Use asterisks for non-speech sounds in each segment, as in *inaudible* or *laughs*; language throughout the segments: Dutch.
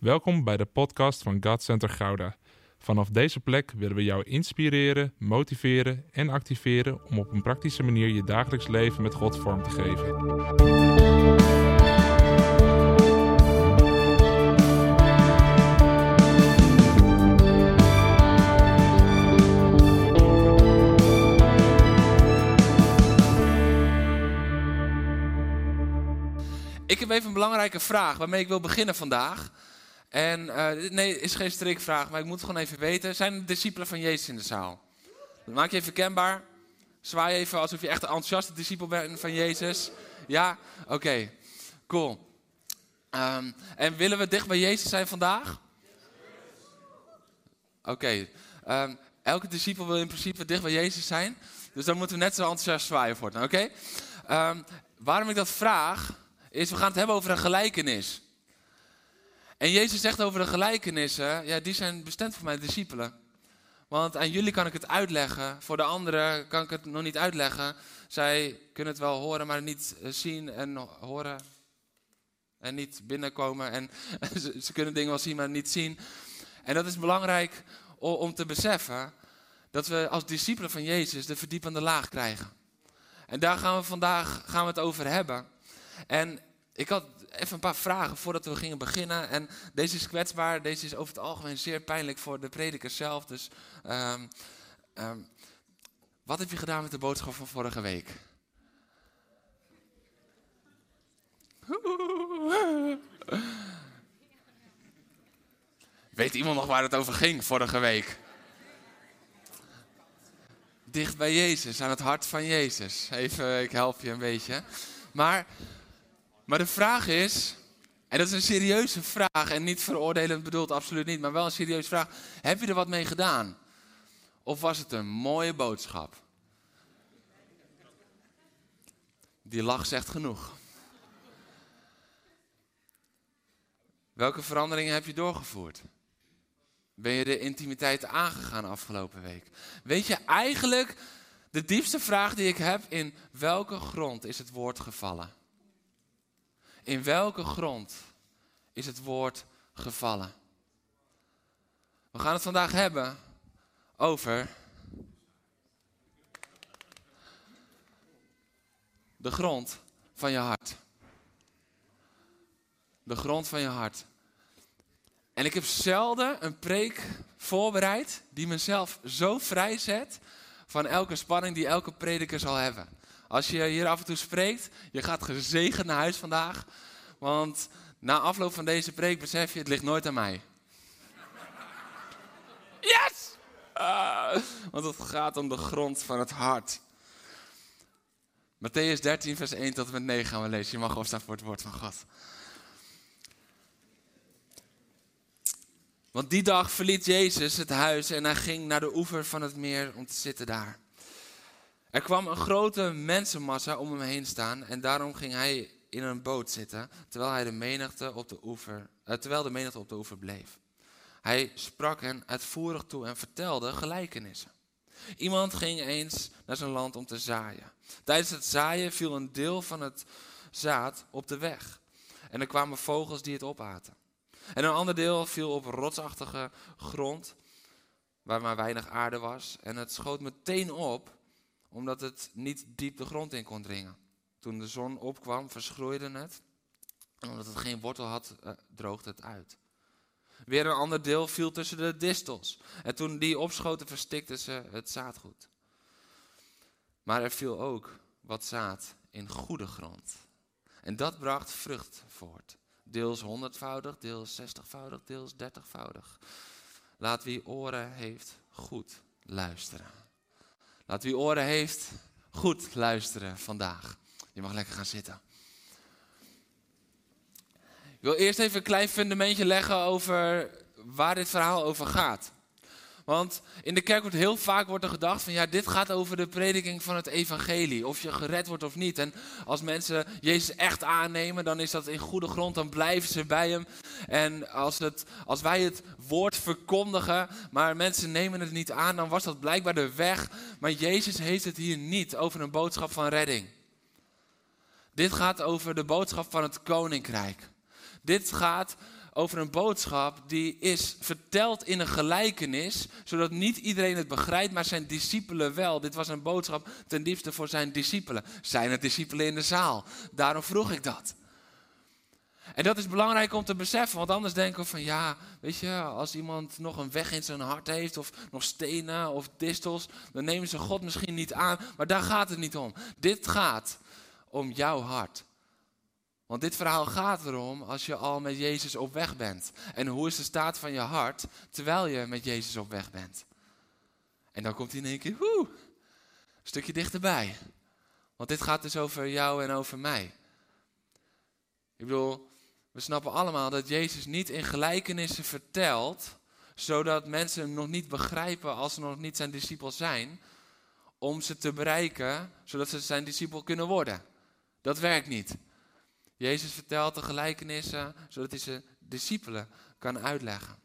Welkom bij de podcast van God Center Gouda. Vanaf deze plek willen we jou inspireren, motiveren en activeren om op een praktische manier je dagelijks leven met God vorm te geven. Ik heb even een belangrijke vraag waarmee ik wil beginnen vandaag. En eh, nee, is geen strikvraag, maar ik moet gewoon even weten. Zijn er discipelen van Jezus in de zaal? Maak je even kenbaar. Zwaai even alsof je echt een enthousiaste discipel bent van Jezus. Ja? Oké, cool. Ehm, en willen we dicht bij Jezus zijn vandaag? Oké. ehm, elke discipel wil in principe dicht bij Jezus zijn. Dus dan moeten we net zo enthousiast zwaaien voortaan, oké? Ehm, waarom ik dat vraag, is we gaan het hebben over een gelijkenis. En Jezus zegt over de gelijkenissen, ja, die zijn bestemd voor mijn discipelen. Want aan jullie kan ik het uitleggen, voor de anderen kan ik het nog niet uitleggen. Zij kunnen het wel horen, maar niet eh, zien en horen. En niet binnenkomen. En *laughs* ze, kunnen dingen wel zien, maar niet zien. En dat is belangrijk o- om te beseffen dat we als discipelen van Jezus de verdiepende laag krijgen. En daar gaan we vandaag gaan we het over hebben. En ik had even een paar vragen voordat we gingen beginnen. En deze is kwetsbaar, deze is over het algemeen zeer pijnlijk voor de prediker zelf. Dus ehm, ehm, wat heb je gedaan met de boodschap van vorige week? *laughs* Weet iemand nog waar het over ging vorige week? Dicht bij Jezus, aan het hart van Jezus. Even, ik help je een beetje. Maar maar de vraag is, en dat is een serieuze vraag en niet veroordelend bedoeld, absoluut niet, maar wel een serieuze vraag. Heb je er wat mee gedaan? Of was het een mooie boodschap? Die lach zegt genoeg. Welke veranderingen heb je doorgevoerd? Ben je de intimiteit aangegaan afgelopen week? Weet je eigenlijk, de diepste vraag die ik heb, in welke grond is het woord gevallen? In welke grond is het woord gevallen? We gaan het vandaag hebben over de grond van je hart. De grond van je hart. En ik heb zelden een preek voorbereid die mezelf zo vrijzet van elke spanning die elke prediker zal hebben. Als je hier af en toe spreekt, je gaat gezegend naar huis vandaag. Want na afloop van deze preek besef je, het ligt nooit aan mij. Yes! Ah, want het gaat om de grond van het hart. Matthäus 13, vers 1 tot en met 9 gaan we lezen. Je mag opstaan voor het woord van God. Want die dag verliet Jezus het huis en hij ging naar de oever van het meer om te zitten daar. Er kwam een grote mensenmassa om hem heen staan en daarom ging hij in een boot zitten, terwijl, hij de menigte op de oever, eh, terwijl de menigte op de oever bleef. Hij sprak hen uitvoerig toe en vertelde gelijkenissen. Iemand ging eens naar zijn land om te zaaien. Tijdens het zaaien viel een deel van het zaad op de weg. En er kwamen vogels die het opaten. En een ander deel viel op rotsachtige grond, waar maar weinig aarde was. En het schoot meteen op, omdat het niet diep de grond in kon dringen. Toen de zon opkwam, verschroeide het. En omdat het geen wortel had, uh, droogde het uit. Weer een ander deel viel tussen de distels. En toen die opschoten, verstikten ze het zaadgoed. Maar er viel ook wat zaad in goede grond. En dat bracht vrucht voort. Deels honderdvoudig, deels zestigvoudig, deels dertigvoudig. Laat wie oren heeft, goed luisteren. Laat wie oren heeft, goed luisteren vandaag. Je mag lekker gaan zitten. Ik wil eerst even een klein fundamentje leggen over waar dit verhaal over gaat. Want in de kerk wordt heel vaak wordt er gedacht van ja, dit gaat over de prediking van het evangelie. Of je gered wordt of niet. En als mensen Jezus echt aannemen, dan is dat in goede grond, dan blijven ze bij hem. En als, het, als wij het woord verkondigen, maar mensen nemen het niet aan, dan was dat blijkbaar de weg. Maar Jezus heeft het hier niet over een boodschap van redding. Dit gaat over de boodschap van het koninkrijk. Dit gaat over een boodschap die is verteld in een gelijkenis, zodat niet iedereen het begrijpt, maar zijn discipelen wel. Dit was een boodschap ten diepste voor zijn discipelen. Zijn er discipelen in de zaal? Daarom vroeg ik dat. En dat is belangrijk om te beseffen, want anders denken we van ja, weet je, als iemand nog een weg in zijn hart heeft, of nog stenen of distels, dan nemen ze God misschien niet aan. Maar daar gaat het niet om. Dit gaat om jouw hart. Want dit verhaal gaat erom als je al met Jezus op weg bent. En hoe is de staat van je hart terwijl je met Jezus op weg bent? En dan komt hij in één keer, woe, een stukje dichterbij. Want dit gaat dus over jou en over mij. Ik bedoel, we snappen allemaal dat Jezus niet in gelijkenissen vertelt, zodat mensen hem nog niet begrijpen als ze nog niet zijn discipel zijn, om ze te bereiken, zodat ze zijn discipel kunnen worden. Dat werkt niet. Jezus vertelt de gelijkenissen, zodat hij ze discipelen kan uitleggen.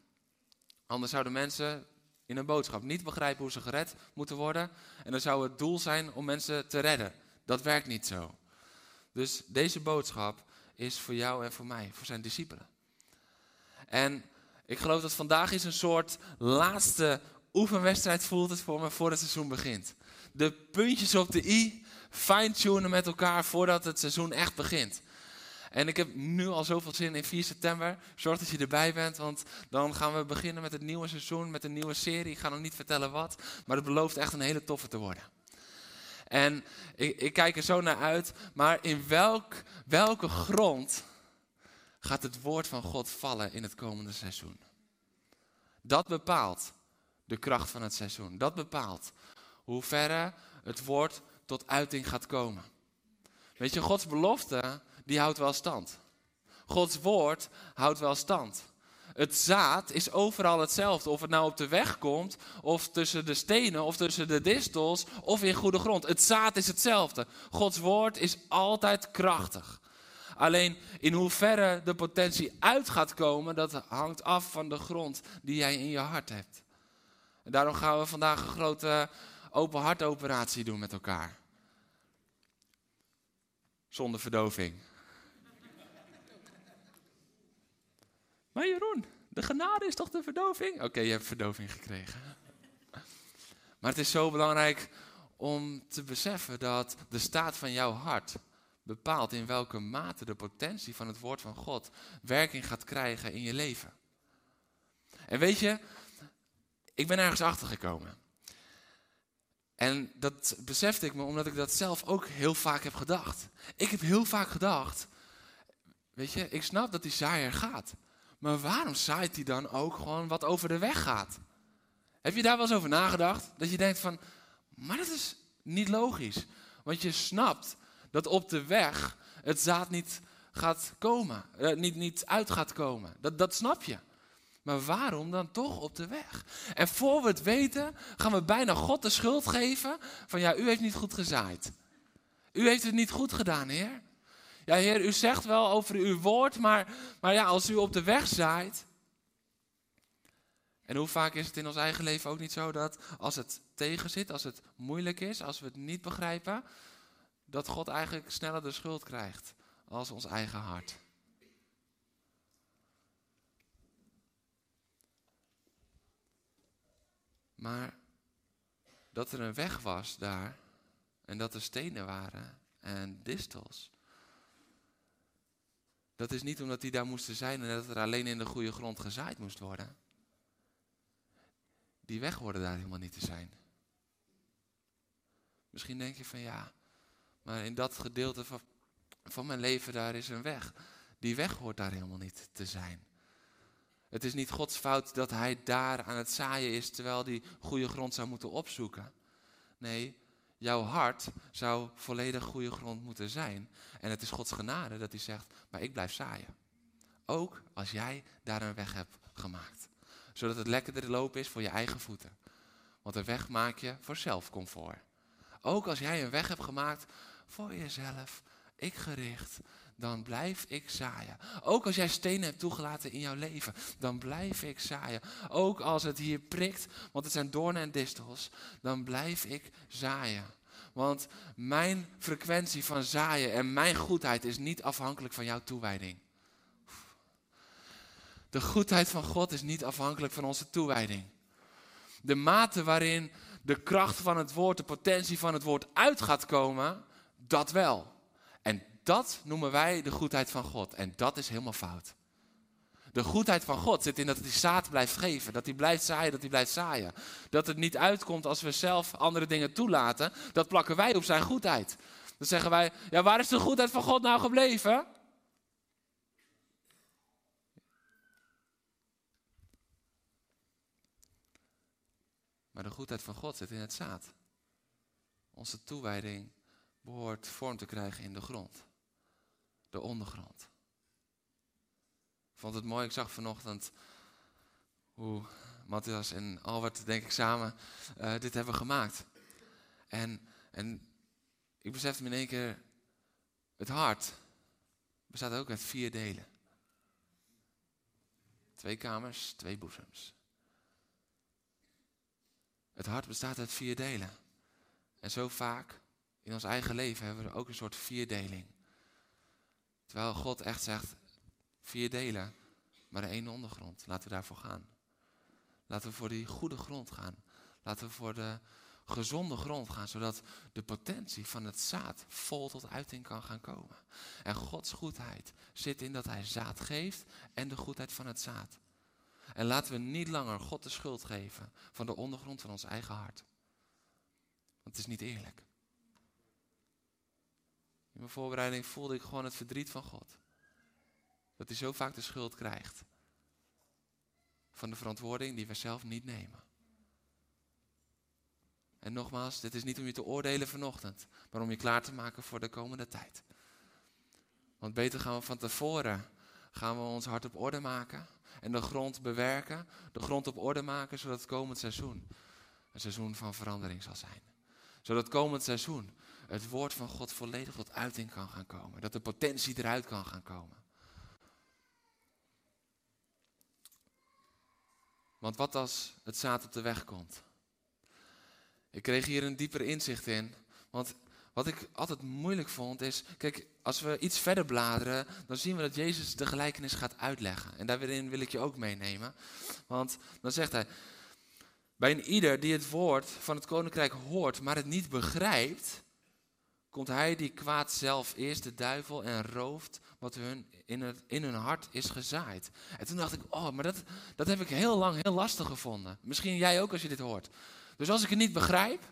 Anders zouden mensen in een boodschap niet begrijpen hoe ze gered moeten worden. En dan zou het doel zijn om mensen te redden. Dat werkt niet zo. Dus deze boodschap is voor jou en voor mij, voor zijn discipelen. En ik geloof dat vandaag is een soort laatste oefenwedstrijd voelt het voor me voor het seizoen begint. De puntjes op de i, fine-tunen met elkaar voordat het seizoen echt begint. En ik heb nu al zoveel zin in 4 september. Zorg dat je erbij bent, want dan gaan we beginnen met het nieuwe seizoen, met een nieuwe serie. Ik ga nog niet vertellen wat, maar het belooft echt een hele toffe te worden. En ik, ik kijk er zo naar uit, maar in welk, welke grond gaat het woord van God vallen in het komende seizoen? Dat bepaalt de kracht van het seizoen. Dat bepaalt hoe ver het woord tot uiting gaat komen. Weet je, Gods belofte die houdt wel stand. Gods woord houdt wel stand. Het zaad is overal hetzelfde. Of het nou op de weg komt, of tussen de stenen, of tussen de distels, of in goede grond. Het zaad is hetzelfde. Gods woord is altijd krachtig. Alleen in hoeverre de potentie uit gaat komen, dat hangt af van de grond die jij in je hart hebt. En daarom gaan we vandaag een grote open hartoperatie doen met elkaar. Zonder verdoving. Maar Jeroen, de genade is toch de verdoving? Oké, je hebt verdoving gekregen. Maar het is zo belangrijk om te beseffen dat de staat van jouw hart bepaalt in welke mate de potentie van het woord van God werking gaat krijgen in je leven. En weet je, ik ben ergens achter gekomen. En dat besefte ik me omdat ik dat zelf ook heel vaak heb gedacht. Ik heb heel vaak gedacht, weet je, ik snap dat die zaaier gaat. Maar waarom zaait hij dan ook gewoon wat over de weg gaat? Heb je daar wel eens over nagedacht? Dat je denkt van, maar dat is niet logisch. Want je snapt dat op de weg het zaad niet gaat komen, eh, niet, niet uit gaat komen. Dat, dat snap je. Maar waarom dan toch op de weg? En voor we het weten, gaan we bijna God de schuld geven van ja, u heeft niet goed gezaaid. U heeft het niet goed gedaan, Heer. Ja, Heer, u zegt wel over uw woord, maar, maar ja, als u op de weg zaait. En hoe vaak is het in ons eigen leven ook niet zo dat als het tegen zit, als het moeilijk is, als we het niet begrijpen, dat God eigenlijk sneller de schuld krijgt als ons eigen hart. Maar dat er een weg was daar en dat er stenen waren en distels. Dat is niet omdat die daar moesten zijn en dat er alleen in de goede grond gezaaid moest worden. Die weg hoorde daar helemaal niet te zijn. Misschien denk je van ja, maar in dat gedeelte van, van mijn leven daar is een weg. Die weg hoort daar helemaal niet te zijn. Het is niet Gods fout dat hij daar aan het zaaien is terwijl die goede grond zou moeten opzoeken. Nee, jouw hart zou volledig goede grond moeten zijn. En het is Gods genade dat hij zegt, maar ik blijf zaaien. Ook als jij daar een weg hebt gemaakt. Zodat het lekkerder lopen is voor je eigen voeten. Want een weg maak je voor zelfcomfort. Ook als jij een weg hebt gemaakt voor jezelf, ik gericht, dan blijf ik zaaien. Ook als jij stenen hebt toegelaten in jouw leven, dan blijf ik zaaien. Ook als het hier prikt, want het zijn doornen en distels, dan blijf ik zaaien. Want mijn frequentie van zaaien en mijn goedheid is niet afhankelijk van jouw toewijding. De goedheid van God is niet afhankelijk van onze toewijding. De mate waarin de kracht van het woord, de potentie van het woord uit gaat komen, dat wel. En dat noemen wij de goedheid van God. En dat is helemaal fout. De goedheid van God zit in dat hij zaad blijft geven. Dat hij blijft zaaien, dat hij blijft zaaien. Dat het niet uitkomt als we zelf andere dingen toelaten. Dat plakken wij op zijn goedheid. Dan zeggen wij, ja waar is de goedheid van God nou gebleven? Maar de goedheid van God zit in het zaad. Onze toewijding behoort vorm te krijgen in de grond. De ondergrond. Ik vond het mooi, ik zag vanochtend hoe Matthias en Albert, denk ik, samen uh, dit hebben gemaakt. En, en ik besefte me in één keer, het hart bestaat ook uit vier delen. Twee kamers, twee boezems. Het hart bestaat uit vier delen. En zo vaak in ons eigen leven hebben we ook een soort vierdeling. Terwijl God echt zegt, vier delen, maar één ondergrond. Laten we daarvoor gaan. Laten we voor die goede grond gaan. Laten we voor de gezonde grond gaan, zodat de potentie van het zaad vol tot uiting kan gaan komen. En Gods goedheid zit in dat Hij zaad geeft en de goedheid van het zaad. En laten we niet langer God de schuld geven van de ondergrond van ons eigen hart. Want het is niet eerlijk. In mijn voorbereiding voelde ik gewoon het verdriet van God. Dat hij zo vaak de schuld krijgt. Van de verantwoording die we zelf niet nemen. En nogmaals, dit is niet om je te oordelen vanochtend, maar om je klaar te maken voor de komende tijd. Want beter gaan we van tevoren gaan we ons hart op orde maken en de grond bewerken, de grond op orde maken, zodat het komend seizoen een seizoen van verandering zal zijn. Zodat komend seizoen het woord van God volledig tot uiting kan gaan komen. Dat de potentie eruit kan gaan komen. Want wat als het zaad op de weg komt? Ik kreeg hier een dieper inzicht in. Want wat ik altijd moeilijk vond is, kijk, als we iets verder bladeren, dan zien we dat Jezus de gelijkenis gaat uitleggen. En daarin wil ik je ook meenemen. Want dan zegt hij, bij een ieder die het woord van het koninkrijk hoort, maar het niet begrijpt, komt hij die kwaad zelf eerst, de duivel, en rooft wat hun in, het, in hun hart is gezaaid. En toen dacht ik, oh, maar dat, dat heb ik heel lang heel lastig gevonden. Misschien jij ook als je dit hoort. Dus als ik het niet begrijp,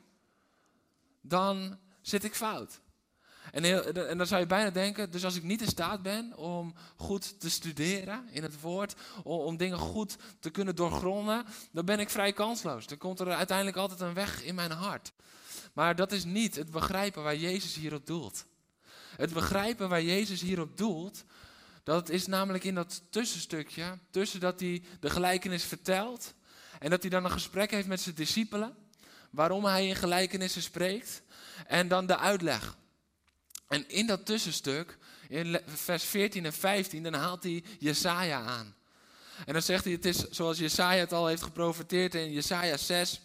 dan zit ik fout. En, en, dan zou je bijna denken, dus als ik niet in staat ben om goed te studeren in het woord, om, dingen goed te kunnen doorgronden, dan ben ik vrij kansloos. Dan komt er uiteindelijk altijd een weg in mijn hart. Maar dat is niet het begrijpen waar Jezus hierop doelt. Het begrijpen waar Jezus hierop doelt, dat is namelijk in dat tussenstukje, tussen dat hij de gelijkenis vertelt en dat hij dan een gesprek heeft met zijn discipelen, waarom hij in gelijkenissen spreekt, en dan de uitleg. En in dat tussenstuk, in vers 14 en 15, dan haalt hij Jesaja aan. En dan zegt hij, het is zoals Jesaja het al heeft geprofiteerd in Jesaja 6.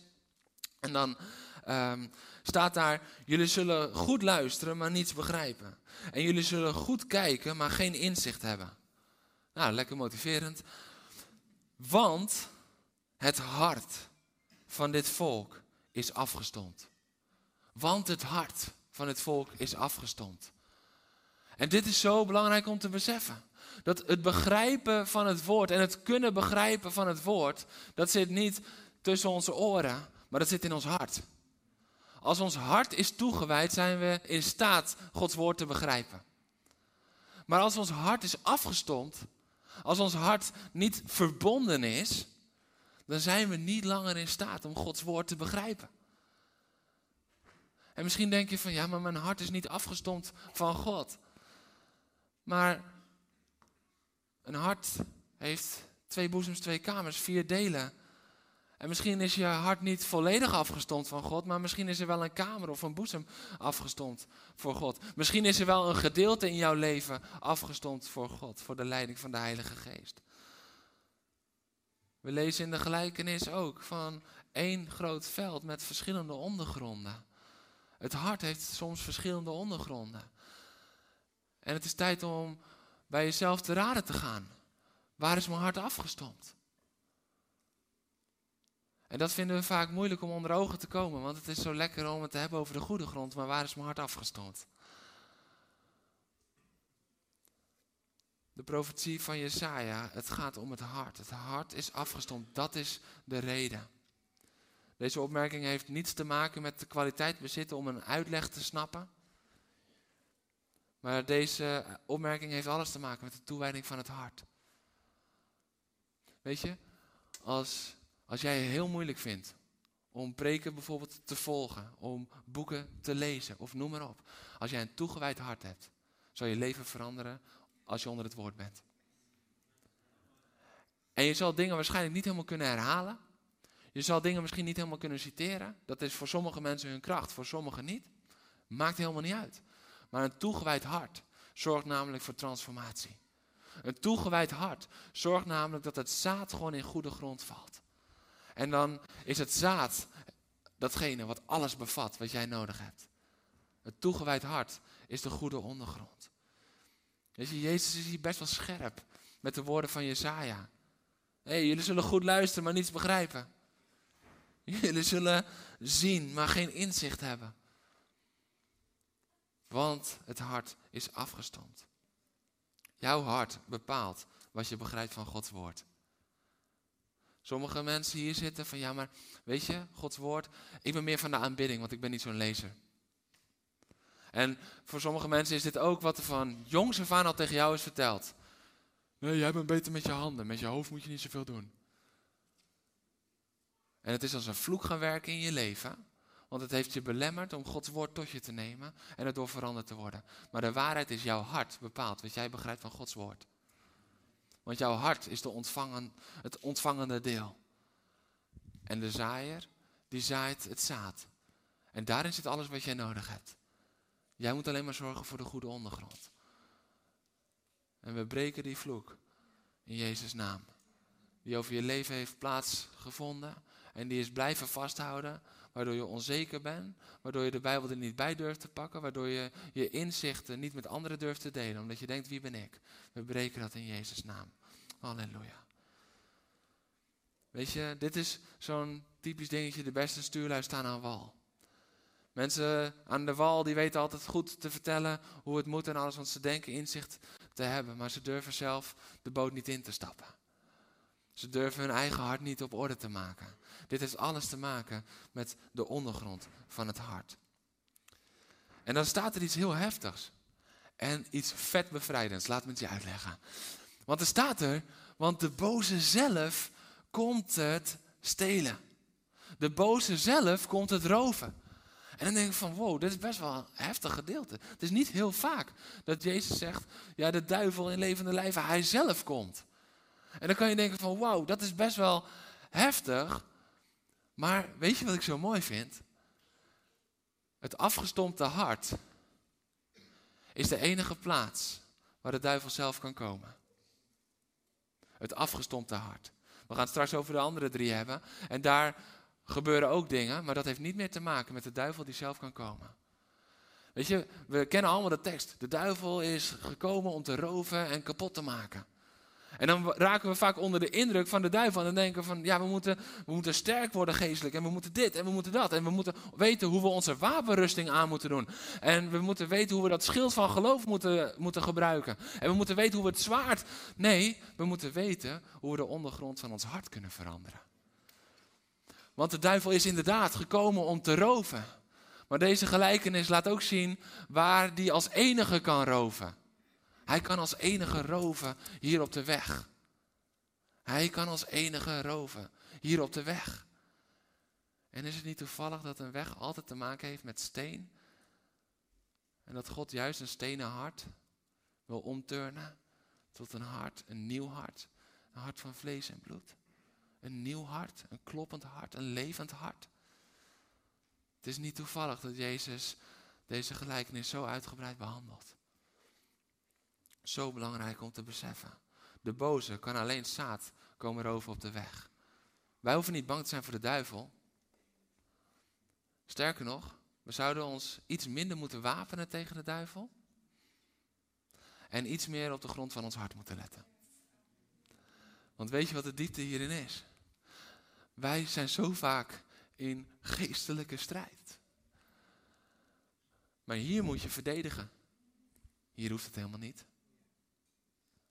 En dan ehm, staat daar, jullie zullen goed luisteren, maar niets begrijpen. En jullie zullen goed kijken, maar geen inzicht hebben. Nou, lekker motiverend. Want het hart van dit volk is afgestomd. Want het hart van het volk is afgestomd. En dit is zo belangrijk om te beseffen. Dat het begrijpen van het woord en het kunnen begrijpen van het woord, dat zit niet tussen onze oren, maar dat zit in ons hart. Als ons hart is toegewijd, zijn we in staat Gods woord te begrijpen. Maar als ons hart is afgestomd, als ons hart niet verbonden is, dan zijn we niet langer in staat om Gods woord te begrijpen. En misschien denk je van ja, maar mijn hart is niet afgestomd van God. Maar een hart heeft twee boezems, twee kamers, vier delen. En misschien is je hart niet volledig afgestomd van God, maar misschien is er wel een kamer of een boezem afgestomd voor God. Misschien is er wel een gedeelte in jouw leven afgestomd voor God, voor de leiding van de Heilige Geest. We lezen in de gelijkenis ook van één groot veld met verschillende ondergronden. Het hart heeft soms verschillende ondergronden. En het is tijd om bij jezelf te raden te gaan. Waar is mijn hart afgestompt? En dat vinden we vaak moeilijk om onder ogen te komen, want het is zo lekker om het te hebben over de goede grond, maar waar is mijn hart afgestompt? De profetie van Jesaja, het gaat om het hart. Het hart is afgestompt, dat is de reden. Deze opmerking heeft niets te maken met de kwaliteit bezitten om een uitleg te snappen. Maar deze opmerking heeft alles te maken met de toewijding van het hart. Weet je, als, als jij het heel moeilijk vindt om preken bijvoorbeeld te volgen, om boeken te lezen of noem maar op. Als jij een toegewijd hart hebt, zal je leven veranderen als je onder het woord bent. En je zal dingen waarschijnlijk niet helemaal kunnen herhalen. Je zal dingen misschien niet helemaal kunnen citeren. Dat is voor sommige mensen hun kracht, voor sommigen niet. Maakt helemaal niet uit. Maar een toegewijd hart zorgt namelijk voor transformatie. Een toegewijd hart zorgt namelijk dat het zaad gewoon in goede grond valt. En dan is het zaad datgene wat alles bevat wat jij nodig hebt. Het toegewijd hart is de goede ondergrond. Weet je, Jezus is hier best wel scherp met de woorden van Jesaja. hey, jullie zullen goed luisteren, maar niets begrijpen. Jullie zullen zien, maar geen inzicht hebben. Want het hart is afgestompt. Jouw hart bepaalt wat je begrijpt van Gods woord. Sommige mensen hier zitten van ja, maar weet je, Gods woord, ik ben meer van de aanbidding, want ik ben niet zo'n lezer. En voor sommige mensen is dit ook wat er van jongs af aan al tegen jou is verteld. Nee, jij bent beter met je handen, met je hoofd moet je niet zoveel doen. En het is als een vloek gaan werken in je leven. Want het heeft je belemmerd om Gods woord tot je te nemen en erdoor veranderd te worden. Maar de waarheid is jouw hart bepaalt wat jij begrijpt van Gods woord. Want jouw hart is de het ontvangende deel. En de zaaier, die zaait het zaad. En daarin zit alles wat jij nodig hebt. Jij moet alleen maar zorgen voor de goede ondergrond. En we breken die vloek in Jezus' naam. Die over je leven heeft plaatsgevonden en die is blijven vasthouden, waardoor je onzeker bent, waardoor je de Bijbel er niet bij durft te pakken, waardoor je je inzichten niet met anderen durft te delen, omdat je denkt, wie ben ik? We breken dat in Jezus' naam. Halleluja. Weet je, dit is zo'n typisch dingetje, de beste stuurlui staan aan wal. Mensen aan de wal die weten altijd goed te vertellen hoe het moet en alles, want ze denken inzicht te hebben, maar ze durven zelf de boot niet in te stappen. Ze durven hun eigen hart niet op orde te maken. Dit heeft alles te maken met de ondergrond van het hart. En dan staat er iets heel heftigs. En iets vet bevrijdends. Laat me het je uitleggen. Want er staat er, want de boze zelf komt het stelen. De boze zelf komt het roven. En dan denk ik van, wow, dit is best wel een heftig gedeelte. Het is niet heel vaak dat Jezus zegt, ja, de duivel in levende lijven, hij zelf komt. En dan kan je denken van, wauw, dat is best wel heftig. Maar weet je wat ik zo mooi vind? Het afgestompte hart is de enige plaats waar de duivel zelf kan komen. Het afgestompte hart. We gaan het straks over de andere drie hebben. En daar gebeuren ook dingen, maar dat heeft niet meer te maken met de duivel die zelf kan komen. Weet je, we kennen allemaal de tekst. De duivel is gekomen om te roven en kapot te maken. En dan raken we vaak onder de indruk van de duivel. En dan denken van, ja, we moeten, we moeten sterk worden geestelijk. En we moeten dit en we moeten dat. En we moeten weten hoe we onze wapenrusting aan moeten doen. En we moeten weten hoe we dat schild van geloof moeten, moeten gebruiken. En we moeten weten hoe we het zwaard... Nee, we moeten weten hoe we de ondergrond van ons hart kunnen veranderen. Want de duivel is inderdaad gekomen om te roven. Maar deze gelijkenis laat ook zien waar die als enige kan roven. Hij kan als enige roven hier op de weg. Hij kan als enige roven hier op de weg. En is het niet toevallig dat een weg altijd te maken heeft met steen? En dat God juist een stenen hart wil omturnen tot een hart, een nieuw hart. Een hart van vlees en bloed. Een nieuw hart, een kloppend hart, een levend hart. Het is niet toevallig dat Jezus deze gelijkenis zo uitgebreid behandelt. Zo belangrijk om te beseffen. De boze kan alleen zaad komen roven op de weg. Wij hoeven niet bang te zijn voor de duivel. Sterker nog, we zouden ons iets minder moeten wapenen tegen de duivel. En iets meer op de grond van ons hart moeten letten. Want weet je wat de diepte hierin is? Wij zijn zo vaak in geestelijke strijd. Maar hier moet je verdedigen. Hier hoeft het helemaal niet.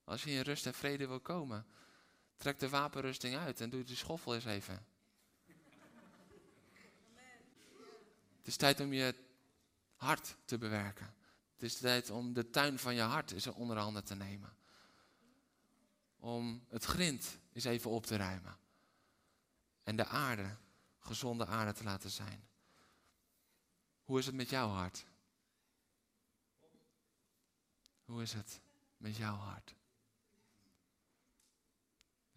Als je in rust en vrede wil komen, trek de wapenrusting uit en doe de schoffel eens even. Het is tijd om je hart te bewerken. Het is tijd om de tuin van je hart eens onder handen te nemen. Om het grind eens even op te ruimen. En de aarde, gezonde aarde te laten zijn. Hoe is het met jouw hart? Hoe is het met jouw hart?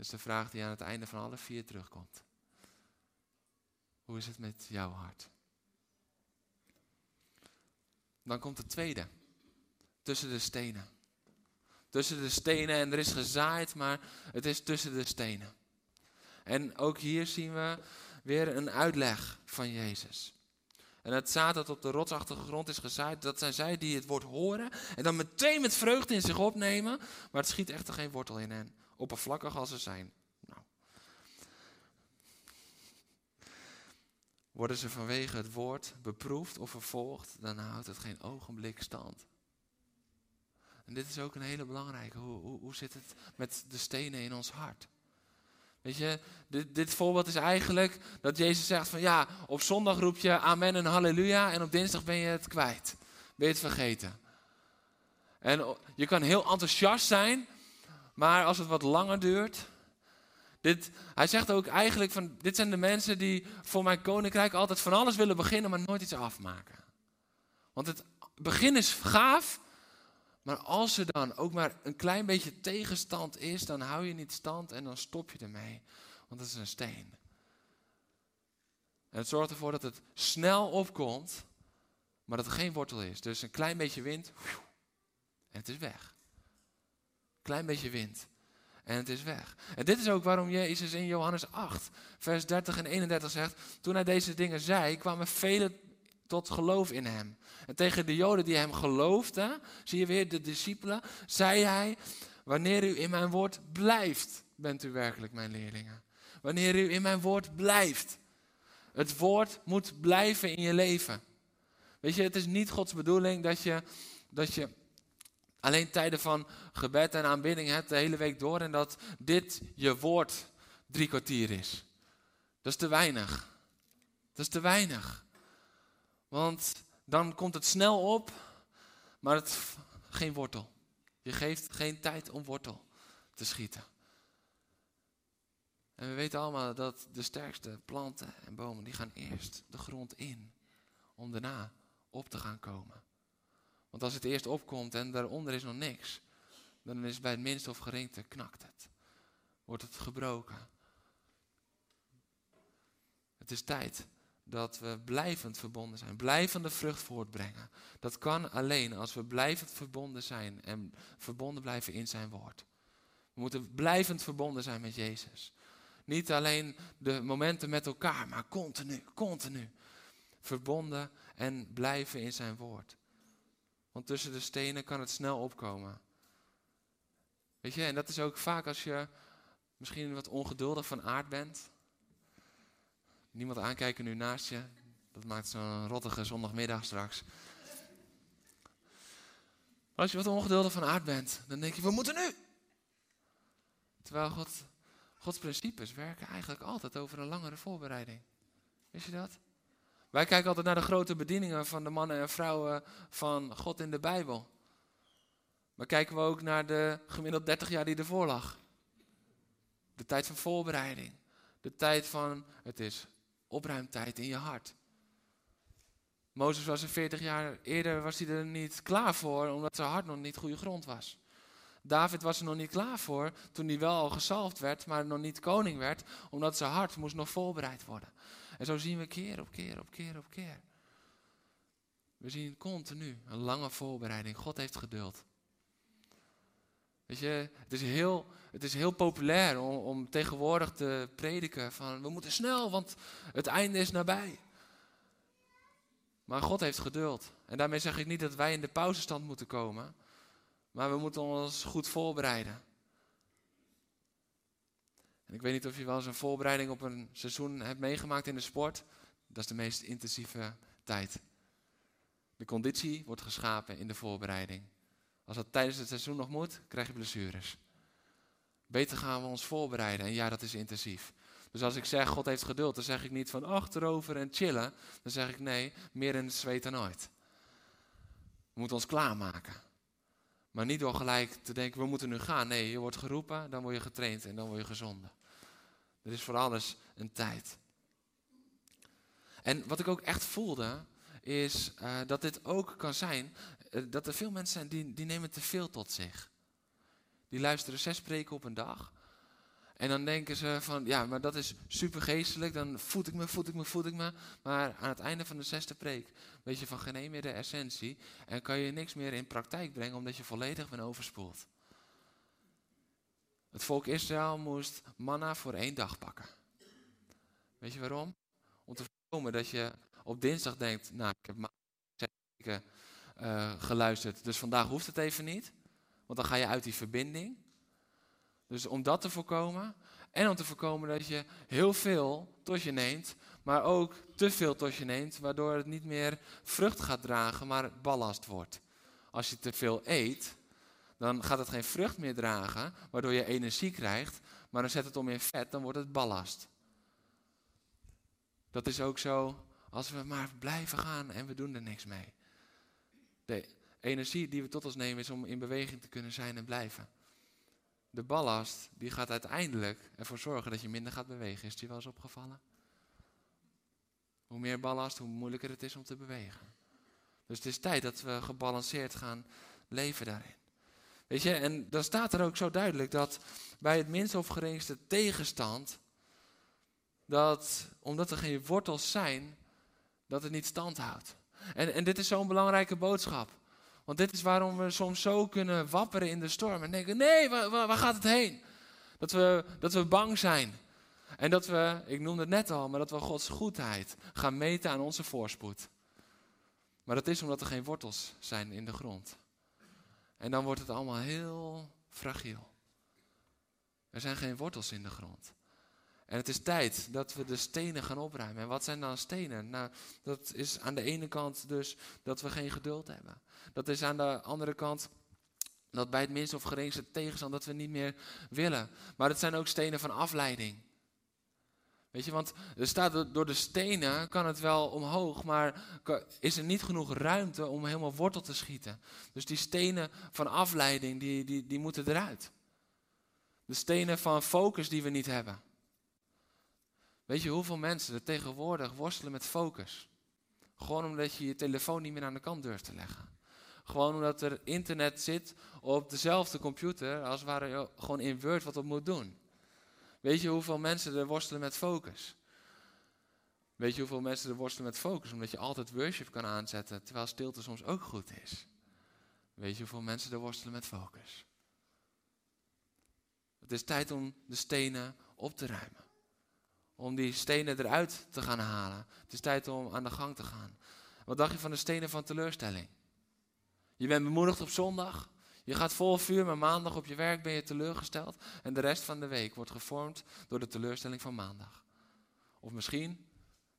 Dat is de vraag die aan het einde van alle vier terugkomt. Hoe is het met jouw hart? Dan komt de tweede. Tussen de stenen. Tussen de stenen en er is gezaaid, maar het is tussen de stenen. En ook hier zien we weer een uitleg van Jezus. En het zaad dat op de rotsachtige grond is gezaaid, dat zijn zij die het woord horen en dan meteen met vreugde in zich opnemen, maar het schiet echter geen wortel in hen, oppervlakkig als ze zijn. Nou. Worden ze vanwege het woord beproefd of vervolgd, dan houdt het geen ogenblik stand. En dit is ook een hele belangrijke. Hoe, hoe, hoe zit het met de stenen in ons hart? Weet je, dit, dit, voorbeeld is eigenlijk dat Jezus zegt van ja, op zondag roep je amen en halleluja en op dinsdag ben je het kwijt. Ben je het vergeten. En je kan heel enthousiast zijn, maar als het wat langer duurt. Dit, hij zegt ook eigenlijk van dit zijn de mensen die voor mijn koninkrijk altijd van alles willen beginnen, maar nooit iets afmaken. Want het begin is gaaf, maar als er dan ook maar een klein beetje tegenstand is, dan hou je niet stand en dan stop je ermee. Want dat is een steen. En het zorgt ervoor dat het snel opkomt, maar dat er geen wortel is. Dus een klein beetje wind en het is weg. Klein beetje wind en het is weg. En dit is ook waarom Jezus in Johannes 8, vers 30 en 31 zegt: Toen hij deze dingen zei, kwamen velen tot geloof in hem. En tegen de Joden die hem geloofden, zie je weer de discipelen, zei hij: Wanneer u in mijn woord blijft, bent u werkelijk mijn leerlingen. Wanneer u in mijn woord blijft. Het woord moet blijven in je leven. Weet je, het is niet Gods bedoeling dat je, dat je alleen tijden van gebed en aanbidding hebt de hele week door en dat dit je woord drie kwartier is. Dat is te weinig. Dat is te weinig. Want dan komt het snel op, maar het, geen wortel. Je geeft geen tijd om wortel te schieten. En we weten allemaal dat de sterkste planten en bomen, die gaan eerst de grond in, om daarna op te gaan komen. Want als het eerst opkomt en daaronder is nog niks, dan is bij het minste of geringste knakt het. Wordt het gebroken. Het is tijd dat we blijvend verbonden zijn, blijvende vrucht voortbrengen. Dat kan alleen als we blijvend verbonden zijn en verbonden blijven in zijn woord. We moeten blijvend verbonden zijn met Jezus. Niet alleen de momenten met elkaar, maar continu, continu. Verbonden en blijven in zijn woord. Want tussen de stenen kan het snel opkomen. Weet je, en dat is ook vaak als je misschien wat ongeduldig van aard bent. Niemand aankijken nu naast je. Dat maakt zo'n rottige zondagmiddag straks. Als je wat ongeduldig van aard bent, dan denk je, we moeten nu. Terwijl God, Gods principes werken eigenlijk altijd over een langere voorbereiding. Wist je dat? Wij kijken altijd naar de grote bedieningen van de mannen en vrouwen van God in de Bijbel. Maar kijken we ook naar de gemiddeld 30 jaar die ervoor lag. De tijd van voorbereiding. De tijd van, het is opruimtijd in je hart. Mozes was er 40 jaar eerder, was hij er niet klaar voor, omdat zijn hart nog niet goede grond was. David was er nog niet klaar voor toen hij wel al gezalfd werd, maar nog niet koning werd, omdat zijn hart moest nog voorbereid worden. En zo zien we keer op keer op keer op keer. We zien continu een lange voorbereiding. God heeft geduld. Weet je, het is heel, het is heel populair om, om tegenwoordig te prediken van we moeten snel, want het einde is nabij. Maar God heeft geduld. En daarmee zeg ik niet dat wij in de pauzestand moeten komen. Maar we moeten ons goed voorbereiden. Ik weet niet of je wel eens een voorbereiding op een seizoen hebt meegemaakt in de sport. Dat is de meest intensieve tijd. De conditie wordt geschapen in de voorbereiding. Als dat tijdens het seizoen nog moet, krijg je blessures. Beter gaan we ons voorbereiden. En ja, dat is intensief. Dus als ik zeg God heeft geduld, dan zeg ik niet van achterover en chillen. Dan zeg ik nee, meer in het zweet dan ooit. We moeten ons klaarmaken. Maar niet door gelijk te denken, we moeten nu gaan. Nee, je wordt geroepen, dan word je getraind en dan word je gezonden. Er is voor alles een tijd. En wat ik ook echt voelde, is uh, dat dit ook kan zijn, uh, dat er veel mensen zijn die, die nemen te veel tot zich. Die luisteren zes preken op een dag. En dan denken ze van, ja, maar dat is super geestelijk, dan voed ik me, voed ik me, voed ik me. Maar aan het einde van de zesde preek weet je van geen meer de essentie en kan je niks meer in praktijk brengen omdat je volledig bent overspoeld. Het volk Israël moest manna voor één dag pakken. Weet je waarom? Om te voorkomen dat je op dinsdag denkt, nou, ik heb weken uh, geluisterd, dus vandaag hoeft het even niet. Want dan ga je uit die verbinding. Dus om dat te voorkomen en om te voorkomen dat je heel veel tot je neemt, maar ook te veel tot je neemt, waardoor het niet meer vrucht gaat dragen, maar ballast wordt. Als je te veel eet, dan gaat het geen vrucht meer dragen, waardoor je energie krijgt, maar dan zet het om in vet, dan wordt het ballast. Dat is ook zo als we maar blijven gaan en we doen er niks mee. De energie die we tot ons nemen is om in beweging te kunnen zijn en blijven. De ballast die gaat uiteindelijk ervoor zorgen dat je minder gaat bewegen. Is je wel eens opgevallen? Hoe meer ballast, hoe moeilijker het is om te bewegen. Dus het is tijd dat we gebalanceerd gaan leven daarin. Weet je, en dan staat er ook zo duidelijk dat bij het minst of geringste tegenstand, dat omdat er geen wortels zijn, dat het niet stand houdt. En, en dit is zo'n belangrijke boodschap. Want dit is waarom we soms zo kunnen wapperen in de storm en denken, nee, waar, waar gaat het heen? Dat we, dat we bang zijn. En dat we, ik noemde het net al, maar dat we Gods goedheid gaan meten aan onze voorspoed. Maar dat is omdat er geen wortels zijn in de grond. En dan wordt het allemaal heel fragiel. Er zijn geen wortels in de grond. En het is tijd dat we de stenen gaan opruimen. En wat zijn dan stenen? Nou, dat is aan de ene kant dus dat we geen geduld hebben. Dat is aan de andere kant dat bij het minst of geringste tegenstand dat we niet meer willen. Maar het zijn ook stenen van afleiding. Weet je, want er staat door de stenen kan het wel omhoog, maar is er niet genoeg ruimte om helemaal wortel te schieten. Dus die stenen van afleiding, die, die, die moeten eruit. De stenen van focus die we niet hebben. Weet je hoeveel mensen er tegenwoordig worstelen met focus? Gewoon omdat je je telefoon niet meer aan de kant durft te leggen. Gewoon omdat er internet zit op dezelfde computer als waar je gewoon in Word wat op moet doen. Weet je hoeveel mensen er worstelen met focus? Weet je hoeveel mensen er worstelen met focus? Omdat je altijd worship kan aanzetten, terwijl stilte soms ook goed is. Weet je hoeveel mensen er worstelen met focus? Het is tijd om de stenen op te ruimen. Om die stenen eruit te gaan halen. Het is tijd om aan de gang te gaan. Wat dacht je van de stenen van teleurstelling? Je bent bemoedigd op zondag. Je gaat vol vuur, maar maandag op je werk ben je teleurgesteld. En de rest van de week wordt gevormd door de teleurstelling van maandag. Of misschien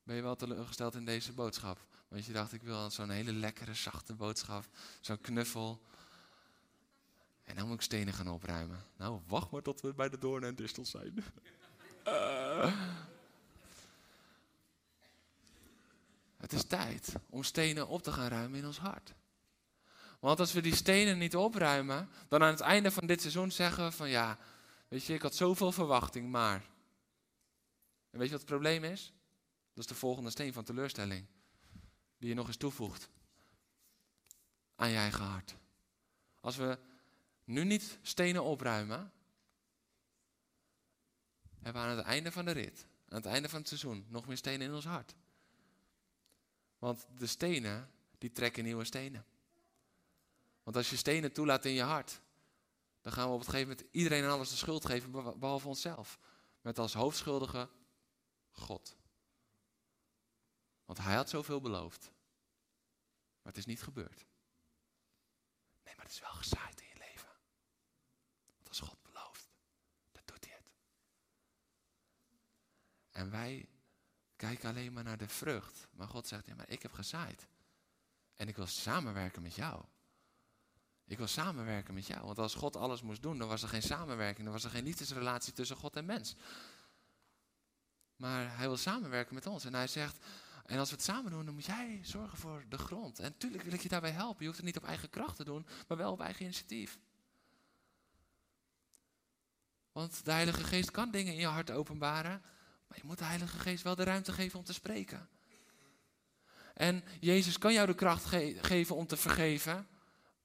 ben je wel teleurgesteld in deze boodschap. Want je dacht, ik wil zo'n hele lekkere, zachte boodschap. Zo'n knuffel. En dan moet ik stenen gaan opruimen. Nou, wacht maar tot we bij de doorn en distel zijn. *laughs* Het is tijd om stenen op te gaan ruimen in ons hart. Want als we die stenen niet opruimen, dan aan het einde van dit seizoen zeggen we van ja, weet je, ik had zoveel verwachting, maar. En weet je wat het probleem is? Dat is de volgende steen van teleurstelling. Die je nog eens toevoegt aan je eigen hart. Als we nu niet stenen opruimen, hebben we aan het einde van de rit, aan het einde van het seizoen, nog meer stenen in ons hart. Want de stenen, die trekken nieuwe stenen. Want als je stenen toelaat in je hart, dan gaan we op het gegeven moment iedereen en alles de schuld geven, behalve onszelf. Met als hoofdschuldige God. Want hij had zoveel beloofd. Maar het is niet gebeurd. Nee, maar het is wel gezaaid in je leven. Want als God belooft, dan doet hij het. En wij kijken alleen maar naar de vrucht. Maar God zegt, ja, maar ik heb gezaaid. En ik wil samenwerken met jou. Ik wil samenwerken met jou. Want als God alles moest doen, dan was er geen samenwerking. Dan was er geen liefdesrelatie tussen God en mens. Maar hij wil samenwerken met ons. En hij zegt, en als we het samen doen, dan moet jij zorgen voor de grond. En natuurlijk wil ik je daarbij helpen. Je hoeft het niet op eigen kracht te doen, maar wel op eigen initiatief. Want de Heilige Geest kan dingen in je hart openbaren, maar je moet de Heilige Geest wel de ruimte geven om te spreken. En Jezus kan jou de kracht geven om te vergeven,